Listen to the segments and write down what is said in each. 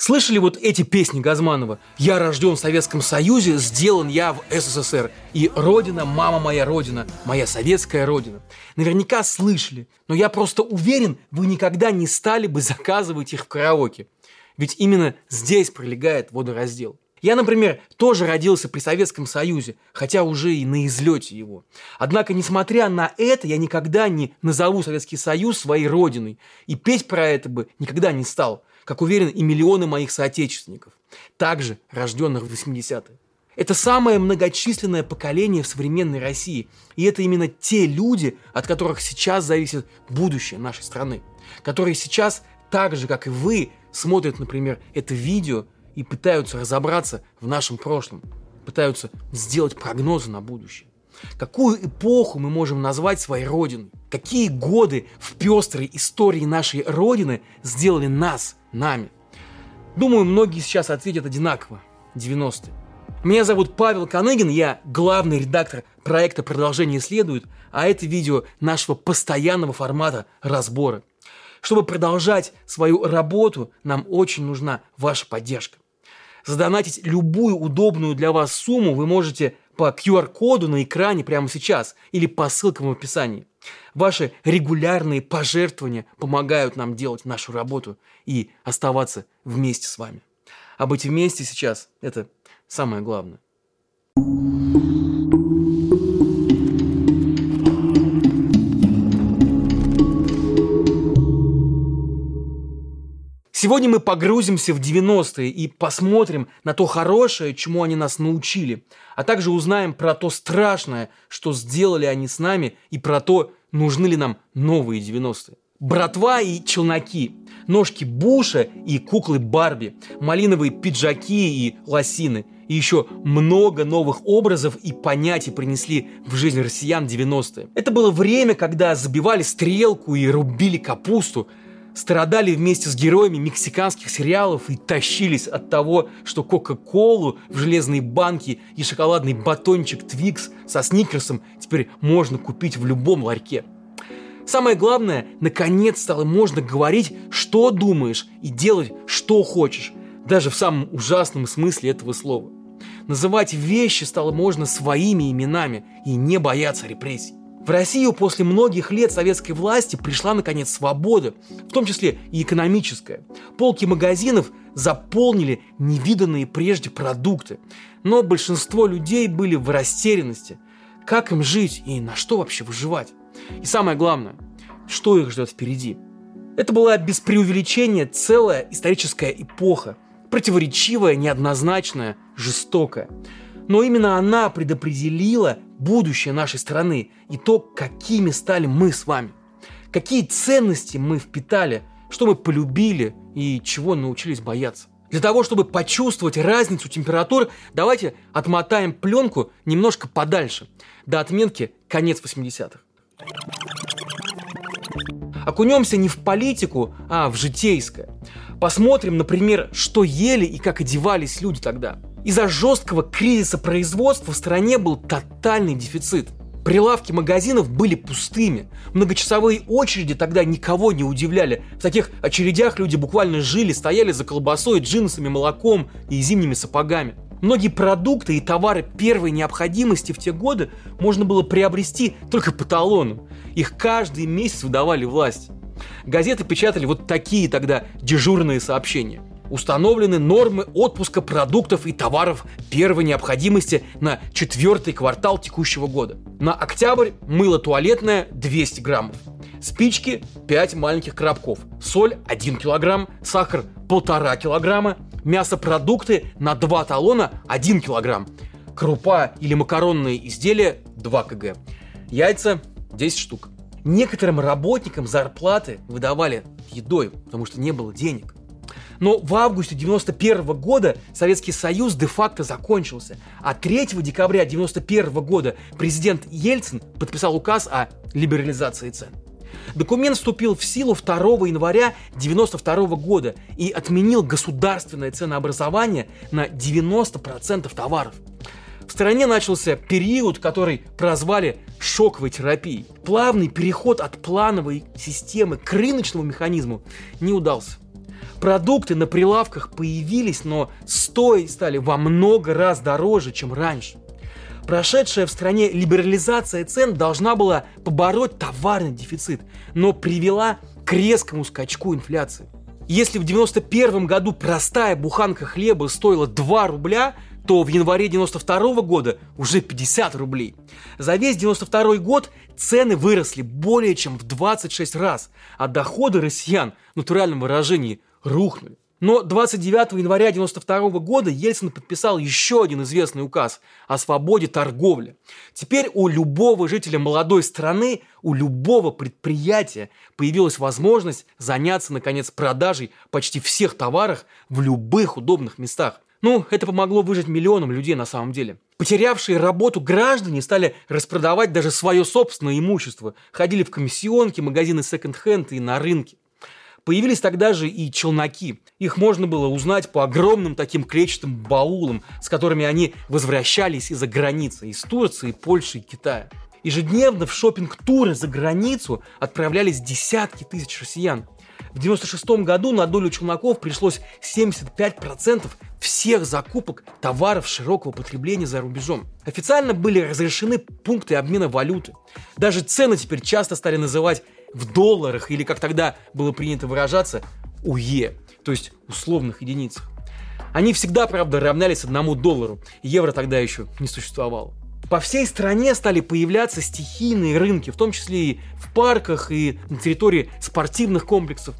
Слышали вот эти песни Газманова? «Я рожден в Советском Союзе, сделан я в СССР». И «Родина, мама моя родина, моя советская родина». Наверняка слышали, но я просто уверен, вы никогда не стали бы заказывать их в караоке. Ведь именно здесь пролегает водораздел. Я, например, тоже родился при Советском Союзе, хотя уже и на излете его. Однако, несмотря на это, я никогда не назову Советский Союз своей родиной. И петь про это бы никогда не стал – как уверен и миллионы моих соотечественников, также рожденных в 80-е. Это самое многочисленное поколение в современной России. И это именно те люди, от которых сейчас зависит будущее нашей страны. Которые сейчас, так же, как и вы, смотрят, например, это видео и пытаются разобраться в нашем прошлом. Пытаются сделать прогнозы на будущее. Какую эпоху мы можем назвать своей Родиной? Какие годы в пестрой истории нашей Родины сделали нас, нами? Думаю, многие сейчас ответят одинаково. 90-е. Меня зовут Павел Каныгин, я главный редактор проекта «Продолжение следует», а это видео нашего постоянного формата разбора. Чтобы продолжать свою работу, нам очень нужна ваша поддержка. Задонатить любую удобную для вас сумму вы можете по QR-коду на экране прямо сейчас или по ссылкам в описании. Ваши регулярные пожертвования помогают нам делать нашу работу и оставаться вместе с вами. А быть вместе сейчас – это самое главное. Сегодня мы погрузимся в 90-е и посмотрим на то хорошее, чему они нас научили, а также узнаем про то страшное, что сделали они с нами, и про то, нужны ли нам новые 90-е. Братва и челноки, ножки Буша и куклы Барби, малиновые пиджаки и лосины, и еще много новых образов и понятий принесли в жизнь россиян 90-е. Это было время, когда забивали стрелку и рубили капусту, страдали вместе с героями мексиканских сериалов и тащились от того, что Кока-Колу в железной банке и шоколадный батончик Твикс со Сникерсом теперь можно купить в любом ларьке. Самое главное, наконец стало можно говорить, что думаешь, и делать, что хочешь, даже в самом ужасном смысле этого слова. Называть вещи стало можно своими именами и не бояться репрессий. В Россию после многих лет советской власти пришла, наконец, свобода, в том числе и экономическая. Полки магазинов заполнили невиданные прежде продукты. Но большинство людей были в растерянности. Как им жить и на что вообще выживать? И самое главное, что их ждет впереди? Это была без преувеличения целая историческая эпоха. Противоречивая, неоднозначная, жестокая но именно она предопределила будущее нашей страны и то, какими стали мы с вами. Какие ценности мы впитали, что мы полюбили и чего научились бояться. Для того, чтобы почувствовать разницу температур, давайте отмотаем пленку немножко подальше, до отметки конец 80-х. Окунемся не в политику, а в житейское. Посмотрим, например, что ели и как одевались люди тогда – из-за жесткого кризиса производства в стране был тотальный дефицит. Прилавки магазинов были пустыми. Многочасовые очереди тогда никого не удивляли. В таких очередях люди буквально жили, стояли за колбасой, джинсами, молоком и зимними сапогами. Многие продукты и товары первой необходимости в те годы можно было приобрести только по талону. Их каждый месяц выдавали власть. Газеты печатали вот такие тогда дежурные сообщения установлены нормы отпуска продуктов и товаров первой необходимости на четвертый квартал текущего года. На октябрь мыло туалетное 200 граммов, спички 5 маленьких коробков, соль 1 килограмм, сахар 1,5 килограмма, мясопродукты на 2 талона 1 килограмм, крупа или макаронные изделия 2 кг, яйца 10 штук. Некоторым работникам зарплаты выдавали едой, потому что не было денег. Но в августе 91 года Советский Союз де-факто закончился, а 3 декабря 91 года президент Ельцин подписал указ о либерализации цен. Документ вступил в силу 2 января 1992 года и отменил государственное ценообразование на 90% товаров. В стране начался период, который прозвали шоковой терапией. Плавный переход от плановой системы к рыночному механизму не удался. Продукты на прилавках появились, но стоить стали во много раз дороже, чем раньше. Прошедшая в стране либерализация цен должна была побороть товарный дефицит, но привела к резкому скачку инфляции. Если в 91 году простая буханка хлеба стоила 2 рубля, то в январе 92 года уже 50 рублей. За весь 92 год цены выросли более чем в 26 раз, а доходы россиян, в натуральном выражении, рухнули. Но 29 января 1992 года Ельцин подписал еще один известный указ о свободе торговли. Теперь у любого жителя молодой страны, у любого предприятия появилась возможность заняться, наконец, продажей почти всех товаров в любых удобных местах. Ну, это помогло выжить миллионам людей на самом деле. Потерявшие работу граждане стали распродавать даже свое собственное имущество, ходили в комиссионки, магазины секонд-хенд и на рынке. Появились тогда же и челноки. Их можно было узнать по огромным таким клетчатым баулам, с которыми они возвращались из-за границы, из Турции, Польши и Китая. Ежедневно в шопинг-туры за границу отправлялись десятки тысяч россиян. В 96 году на долю челноков пришлось 75% всех закупок товаров широкого потребления за рубежом. Официально были разрешены пункты обмена валюты. Даже цены теперь часто стали называть в долларах или, как тогда было принято выражаться, УЕ, то есть условных единицах. Они всегда, правда, равнялись одному доллару, евро тогда еще не существовало. По всей стране стали появляться стихийные рынки, в том числе и в парках, и на территории спортивных комплексов.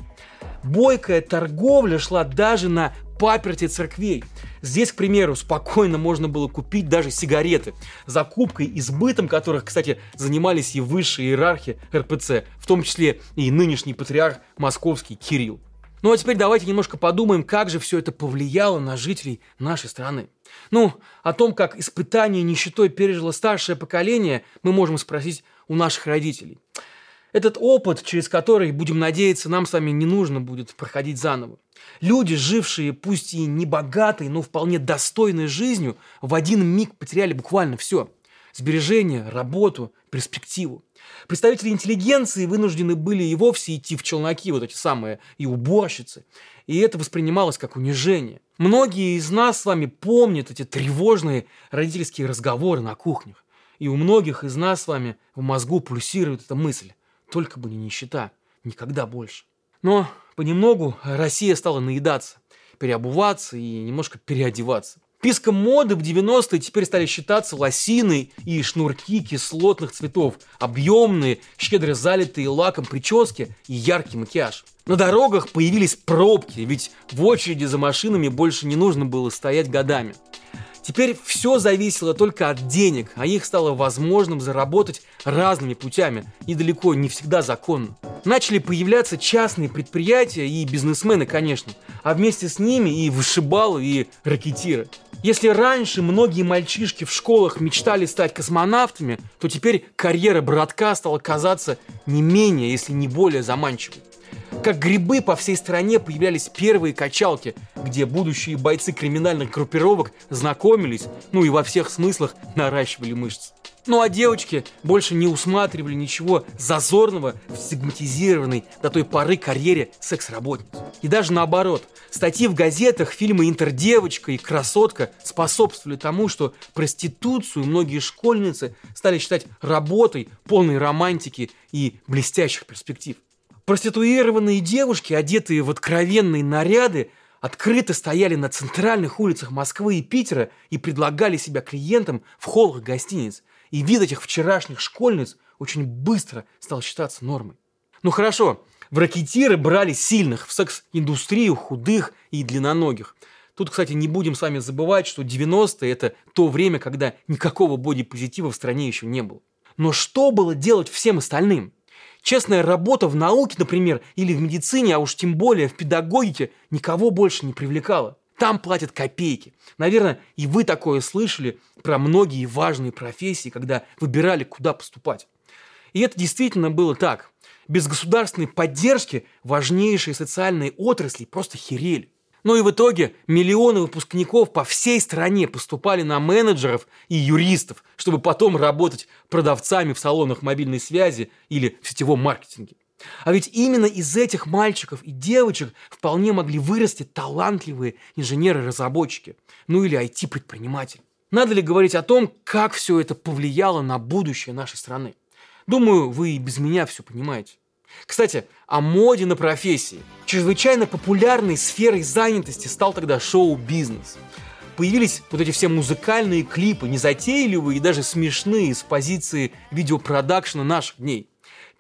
Бойкая торговля шла даже на паперти церквей. Здесь, к примеру, спокойно можно было купить даже сигареты, закупкой и сбытом которых, кстати, занимались и высшие иерархи РПЦ, в том числе и нынешний патриарх московский Кирилл. Ну а теперь давайте немножко подумаем, как же все это повлияло на жителей нашей страны. Ну, о том, как испытание нищетой пережило старшее поколение, мы можем спросить у наших родителей. Этот опыт, через который, будем надеяться, нам с вами не нужно будет проходить заново. Люди, жившие пусть и не богатой, но вполне достойной жизнью, в один миг потеряли буквально все. Сбережения, работу, перспективу. Представители интеллигенции вынуждены были и вовсе идти в челноки, вот эти самые, и уборщицы. И это воспринималось как унижение. Многие из нас с вами помнят эти тревожные родительские разговоры на кухнях. И у многих из нас с вами в мозгу пульсирует эта мысль. Только бы не нищета. Никогда больше. Но понемногу Россия стала наедаться, переобуваться и немножко переодеваться. Писком моды в 90-е теперь стали считаться лосины и шнурки кислотных цветов, объемные, щедро залитые лаком прически и яркий макияж. На дорогах появились пробки, ведь в очереди за машинами больше не нужно было стоять годами. Теперь все зависело только от денег, а их стало возможным заработать разными путями и далеко не всегда законно. Начали появляться частные предприятия и бизнесмены, конечно, а вместе с ними и вышибалы, и ракетиры. Если раньше многие мальчишки в школах мечтали стать космонавтами, то теперь карьера братка стала казаться не менее, если не более заманчивой. Как грибы по всей стране появлялись первые качалки, где будущие бойцы криминальных группировок знакомились, ну и во всех смыслах наращивали мышцы. Ну а девочки больше не усматривали ничего зазорного в стигматизированной до той поры карьере секс-работниц. И даже наоборот, статьи в газетах, фильмы «Интердевочка» и «Красотка» способствовали тому, что проституцию многие школьницы стали считать работой, полной романтики и блестящих перспектив. Проституированные девушки, одетые в откровенные наряды, открыто стояли на центральных улицах Москвы и Питера и предлагали себя клиентам в холлах гостиниц. И вид этих вчерашних школьниц очень быстро стал считаться нормой. Ну хорошо, в ракетиры брали сильных, в секс-индустрию худых и длинноногих. Тут, кстати, не будем с вами забывать, что 90-е – это то время, когда никакого бодипозитива в стране еще не было. Но что было делать всем остальным? Честная работа в науке, например, или в медицине, а уж тем более в педагогике, никого больше не привлекала. Там платят копейки. Наверное, и вы такое слышали про многие важные профессии, когда выбирали, куда поступать. И это действительно было так. Без государственной поддержки важнейшие социальные отрасли просто херели. Ну и в итоге миллионы выпускников по всей стране поступали на менеджеров и юристов, чтобы потом работать продавцами в салонах мобильной связи или в сетевом маркетинге. А ведь именно из этих мальчиков и девочек вполне могли вырасти талантливые инженеры-разработчики, ну или IT-предприниматели. Надо ли говорить о том, как все это повлияло на будущее нашей страны? Думаю, вы и без меня все понимаете. Кстати, о моде на профессии. Чрезвычайно популярной сферой занятости стал тогда шоу-бизнес. Появились вот эти все музыкальные клипы, незатейливые и даже смешные с позиции видеопродакшена наших дней.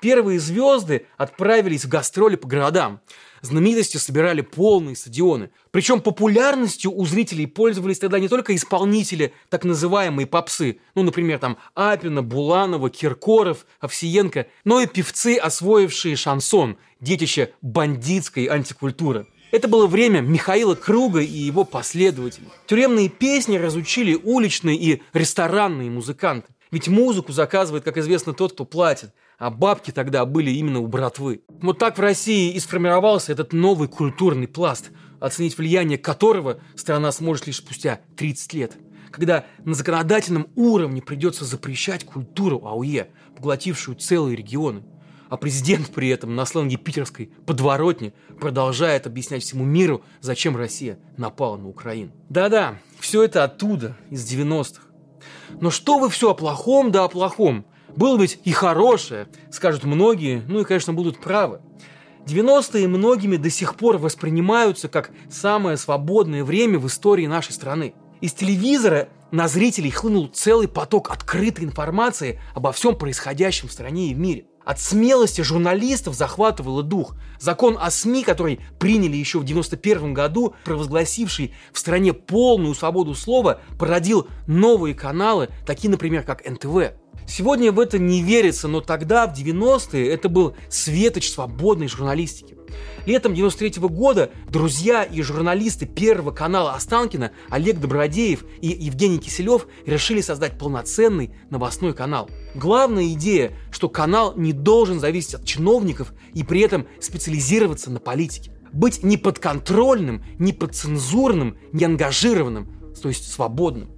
Первые звезды отправились в гастроли по городам. Знаменитости собирали полные стадионы. Причем популярностью у зрителей пользовались тогда не только исполнители так называемой попсы, ну, например, там Апина, Буланова, Киркоров, Овсиенко, но и певцы, освоившие шансон, детище бандитской антикультуры. Это было время Михаила Круга и его последователей. Тюремные песни разучили уличные и ресторанные музыканты. Ведь музыку заказывает, как известно, тот, кто платит а бабки тогда были именно у братвы. Вот так в России и сформировался этот новый культурный пласт, оценить влияние которого страна сможет лишь спустя 30 лет. Когда на законодательном уровне придется запрещать культуру АУЕ, поглотившую целые регионы. А президент при этом на сленге питерской подворотни продолжает объяснять всему миру, зачем Россия напала на Украину. Да-да, все это оттуда, из 90-х. Но что вы все о плохом да о плохом? Было ведь и хорошее, скажут многие, ну и, конечно, будут правы. 90-е многими до сих пор воспринимаются как самое свободное время в истории нашей страны. Из телевизора на зрителей хлынул целый поток открытой информации обо всем происходящем в стране и в мире. От смелости журналистов захватывало дух. Закон о СМИ, который приняли еще в 91 году, провозгласивший в стране полную свободу слова, породил новые каналы, такие, например, как НТВ. Сегодня в это не верится, но тогда, в 90-е, это был светоч свободной журналистики. Летом 93 -го года друзья и журналисты Первого канала Останкина Олег Добродеев и Евгений Киселев решили создать полноценный новостной канал. Главная идея, что канал не должен зависеть от чиновников и при этом специализироваться на политике. Быть не подконтрольным, не подцензурным, не ангажированным, то есть свободным.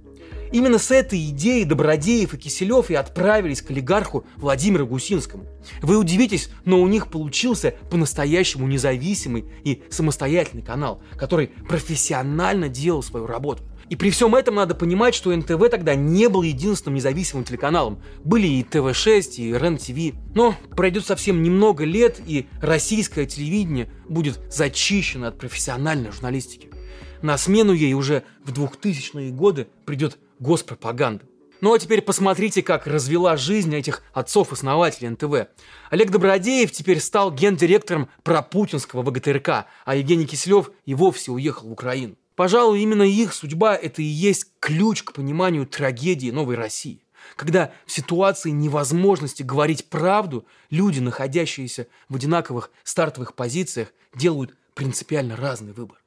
Именно с этой идеей Добродеев и Киселев и отправились к олигарху Владимиру Гусинскому. Вы удивитесь, но у них получился по-настоящему независимый и самостоятельный канал, который профессионально делал свою работу. И при всем этом надо понимать, что НТВ тогда не был единственным независимым телеканалом. Были и ТВ-6, и РЕН-ТВ. Но пройдет совсем немного лет, и российское телевидение будет зачищено от профессиональной журналистики. На смену ей уже в 2000-е годы придет госпропаганда. Ну а теперь посмотрите, как развела жизнь этих отцов-основателей НТВ. Олег Добродеев теперь стал гендиректором пропутинского ВГТРК, а Евгений Киселев и вовсе уехал в Украину. Пожалуй, именно их судьба – это и есть ключ к пониманию трагедии новой России. Когда в ситуации невозможности говорить правду, люди, находящиеся в одинаковых стартовых позициях, делают принципиально разный выбор.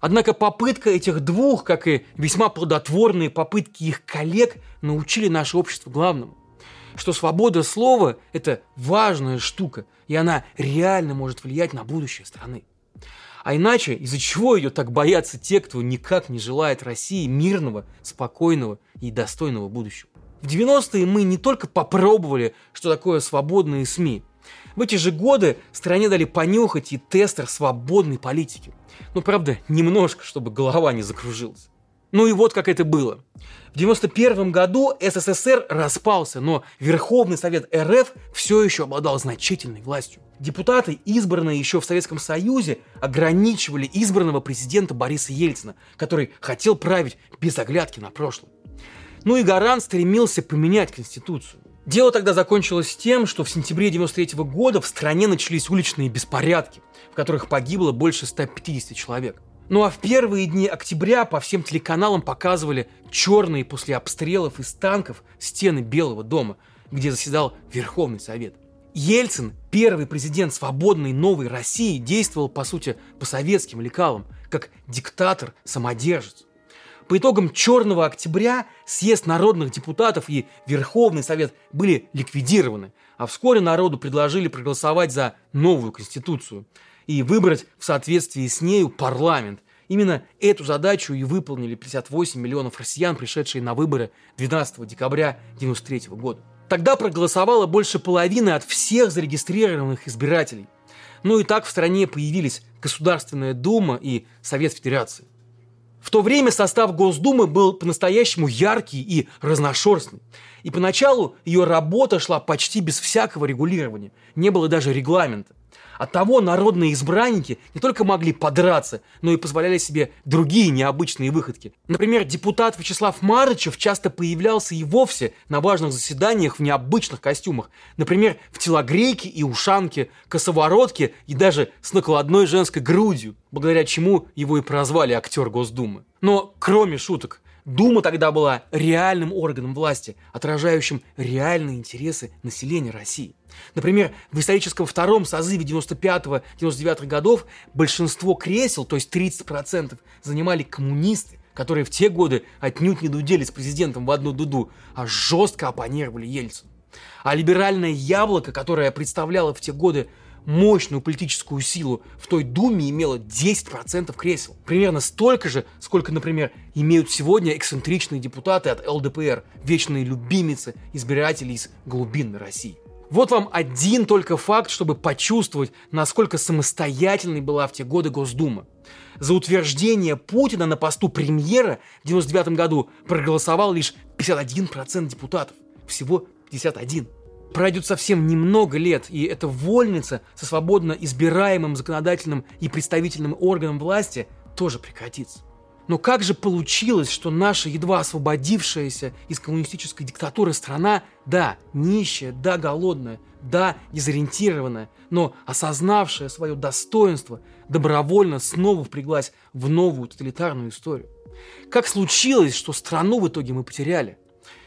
Однако попытка этих двух, как и весьма плодотворные попытки их коллег, научили наше общество главному. Что свобода слова – это важная штука, и она реально может влиять на будущее страны. А иначе, из-за чего ее так боятся те, кто никак не желает России мирного, спокойного и достойного будущего? В 90-е мы не только попробовали, что такое свободные СМИ. В эти же годы стране дали понюхать и тестер свободной политики. Ну, правда, немножко, чтобы голова не закружилась. Ну и вот как это было. В 91 году СССР распался, но Верховный Совет РФ все еще обладал значительной властью. Депутаты, избранные еще в Советском Союзе, ограничивали избранного президента Бориса Ельцина, который хотел править без оглядки на прошлое. Ну и Гарант стремился поменять Конституцию. Дело тогда закончилось тем, что в сентябре 93 года в стране начались уличные беспорядки, в которых погибло больше 150 человек. Ну а в первые дни октября по всем телеканалам показывали черные после обстрелов из танков стены Белого дома, где заседал Верховный Совет. Ельцин, первый президент свободной новой России, действовал, по сути, по советским лекалам, как диктатор-самодержец. По итогам Черного октября съезд народных депутатов и Верховный Совет были ликвидированы, а вскоре народу предложили проголосовать за новую Конституцию и выбрать в соответствии с нею парламент. Именно эту задачу и выполнили 58 миллионов россиян, пришедшие на выборы 12 декабря 1993 года. Тогда проголосовало больше половины от всех зарегистрированных избирателей. Ну и так в стране появились Государственная Дума и Совет Федерации. В то время состав Госдумы был по-настоящему яркий и разношерстный. И поначалу ее работа шла почти без всякого регулирования. Не было даже регламента. Оттого народные избранники не только могли подраться, но и позволяли себе другие необычные выходки. Например, депутат Вячеслав Марычев часто появлялся и вовсе на важных заседаниях в необычных костюмах. Например, в телогрейке и ушанке, косоворотке и даже с накладной женской грудью, благодаря чему его и прозвали актер Госдумы. Но кроме шуток, Дума тогда была реальным органом власти, отражающим реальные интересы населения России. Например, в историческом втором созыве 95-99 годов большинство кресел, то есть 30%, занимали коммунисты, которые в те годы отнюдь не дудели с президентом в одну дуду, а жестко оппонировали Ельцину. А либеральное яблоко, которое представляло в те годы мощную политическую силу в той Думе имела 10% кресел. Примерно столько же, сколько, например, имеют сегодня эксцентричные депутаты от ЛДПР, вечные любимицы избирателей из глубинной России. Вот вам один только факт, чтобы почувствовать, насколько самостоятельной была в те годы Госдума. За утверждение Путина на посту премьера в 1999 году проголосовал лишь 51% депутатов. Всего 51. Пройдет совсем немного лет, и эта вольница со свободно избираемым законодательным и представительным органом власти тоже прекратится. Но как же получилось, что наша едва освободившаяся из коммунистической диктатуры страна, да, нищая, да, голодная, да, дезориентированная, но осознавшая свое достоинство, добровольно снова впряглась в новую тоталитарную историю? Как случилось, что страну в итоге мы потеряли?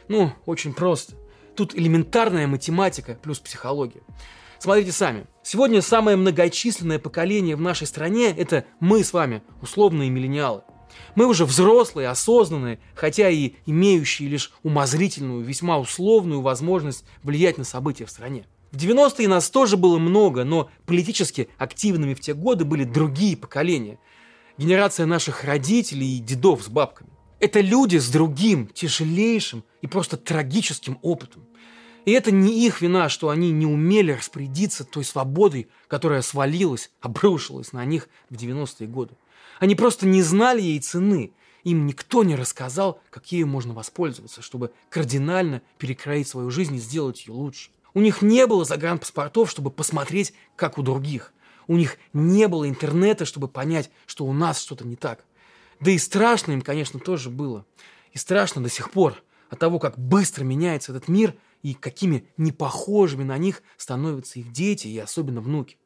Ну, очень просто. Тут элементарная математика плюс психология. Смотрите сами. Сегодня самое многочисленное поколение в нашей стране – это мы с вами, условные миллениалы. Мы уже взрослые, осознанные, хотя и имеющие лишь умозрительную, весьма условную возможность влиять на события в стране. В 90-е нас тоже было много, но политически активными в те годы были другие поколения. Генерация наших родителей и дедов с бабками. Это люди с другим, тяжелейшим и просто трагическим опытом. И это не их вина, что они не умели распорядиться той свободой, которая свалилась, обрушилась на них в 90-е годы. Они просто не знали ей цены. Им никто не рассказал, как ею можно воспользоваться, чтобы кардинально перекроить свою жизнь и сделать ее лучше. У них не было загранпаспортов, чтобы посмотреть, как у других. У них не было интернета, чтобы понять, что у нас что-то не так. Да и страшно им, конечно, тоже было. И страшно до сих пор от того, как быстро меняется этот мир и какими непохожими на них становятся их дети и особенно внуки.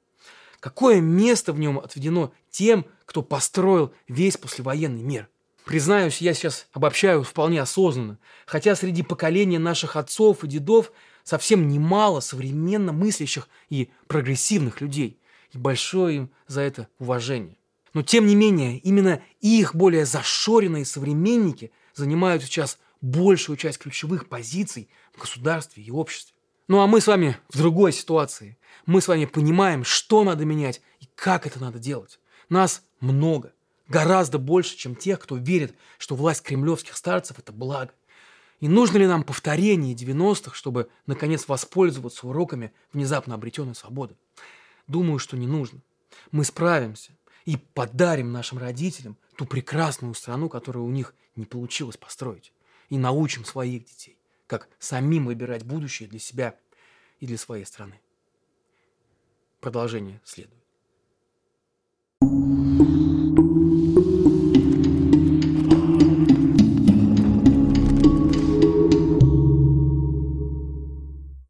Какое место в нем отведено тем, кто построил весь послевоенный мир? Признаюсь, я сейчас обобщаю вполне осознанно, хотя среди поколения наших отцов и дедов совсем немало современно мыслящих и прогрессивных людей, и большое им за это уважение. Но тем не менее, именно их более зашоренные современники занимают сейчас большую часть ключевых позиций в государстве и обществе. Ну а мы с вами в другой ситуации. Мы с вами понимаем, что надо менять и как это надо делать. Нас много, гораздо больше, чем тех, кто верит, что власть кремлевских старцев – это благо. И нужно ли нам повторение 90-х, чтобы, наконец, воспользоваться уроками внезапно обретенной свободы? Думаю, что не нужно. Мы справимся и подарим нашим родителям ту прекрасную страну, которую у них не получилось построить. И научим своих детей, как самим выбирать будущее для себя и для своей страны. Продолжение следует.